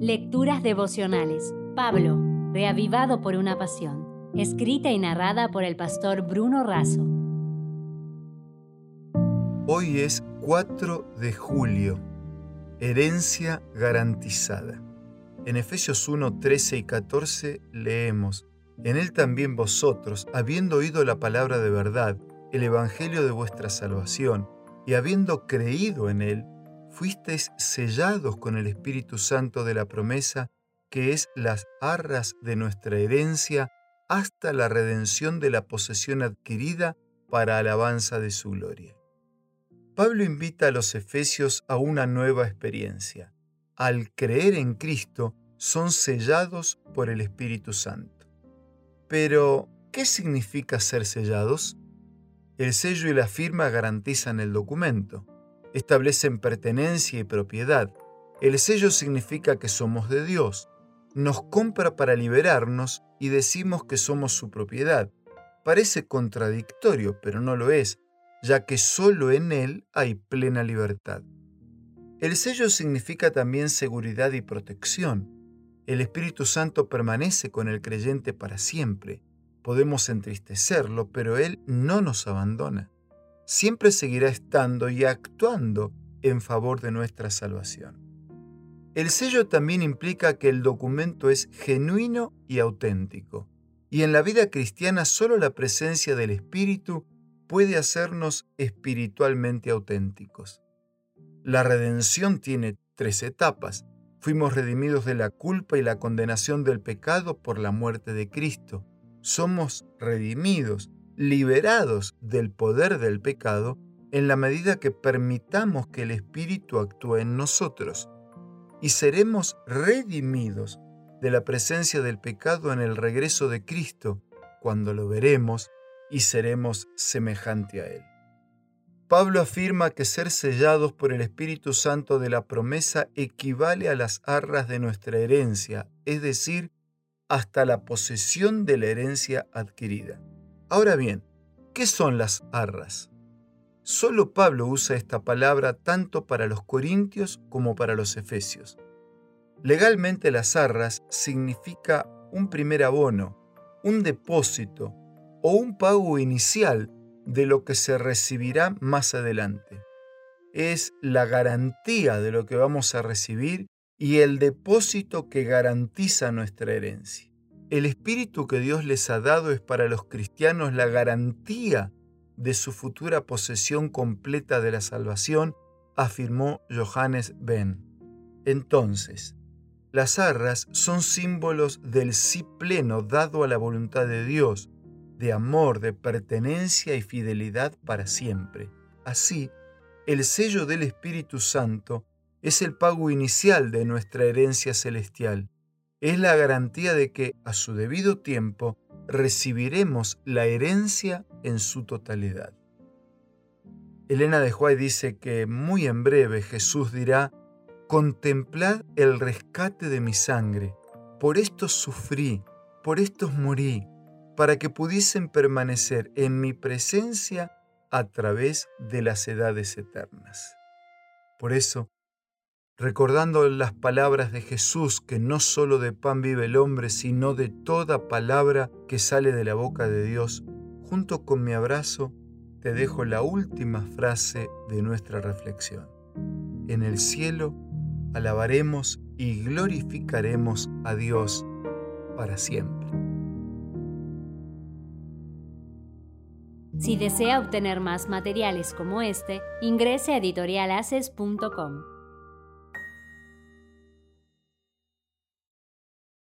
Lecturas devocionales. Pablo, reavivado por una pasión. Escrita y narrada por el pastor Bruno Razo. Hoy es 4 de julio. Herencia garantizada. En Efesios 1, 13 y 14 leemos, En él también vosotros, habiendo oído la palabra de verdad, el evangelio de vuestra salvación, y habiendo creído en él, fuisteis sellados con el Espíritu Santo de la promesa, que es las arras de nuestra herencia, hasta la redención de la posesión adquirida para alabanza de su gloria. Pablo invita a los efesios a una nueva experiencia. Al creer en Cristo, son sellados por el Espíritu Santo. Pero, ¿qué significa ser sellados? El sello y la firma garantizan el documento establecen pertenencia y propiedad. El sello significa que somos de Dios. Nos compra para liberarnos y decimos que somos su propiedad. Parece contradictorio, pero no lo es, ya que solo en Él hay plena libertad. El sello significa también seguridad y protección. El Espíritu Santo permanece con el creyente para siempre. Podemos entristecerlo, pero Él no nos abandona siempre seguirá estando y actuando en favor de nuestra salvación. El sello también implica que el documento es genuino y auténtico, y en la vida cristiana solo la presencia del Espíritu puede hacernos espiritualmente auténticos. La redención tiene tres etapas. Fuimos redimidos de la culpa y la condenación del pecado por la muerte de Cristo. Somos redimidos liberados del poder del pecado en la medida que permitamos que el Espíritu actúe en nosotros y seremos redimidos de la presencia del pecado en el regreso de Cristo, cuando lo veremos y seremos semejante a Él. Pablo afirma que ser sellados por el Espíritu Santo de la promesa equivale a las arras de nuestra herencia, es decir, hasta la posesión de la herencia adquirida. Ahora bien, ¿qué son las arras? Solo Pablo usa esta palabra tanto para los corintios como para los efesios. Legalmente las arras significa un primer abono, un depósito o un pago inicial de lo que se recibirá más adelante. Es la garantía de lo que vamos a recibir y el depósito que garantiza nuestra herencia. El Espíritu que Dios les ha dado es para los cristianos la garantía de su futura posesión completa de la salvación, afirmó Johannes Ben. Entonces, las arras son símbolos del sí pleno dado a la voluntad de Dios, de amor, de pertenencia y fidelidad para siempre. Así, el sello del Espíritu Santo es el pago inicial de nuestra herencia celestial es la garantía de que a su debido tiempo recibiremos la herencia en su totalidad. Elena de Huay dice que muy en breve Jesús dirá, Contemplad el rescate de mi sangre, por esto sufrí, por esto morí, para que pudiesen permanecer en mi presencia a través de las edades eternas. Por eso, recordando las palabras de Jesús, que no solo de pan vive el hombre, sino de toda palabra que sale de la boca de Dios, junto con mi abrazo, te dejo la última frase de nuestra reflexión. En el cielo alabaremos y glorificaremos a Dios para siempre. Si desea obtener más materiales como este, ingrese a editorialaces.com.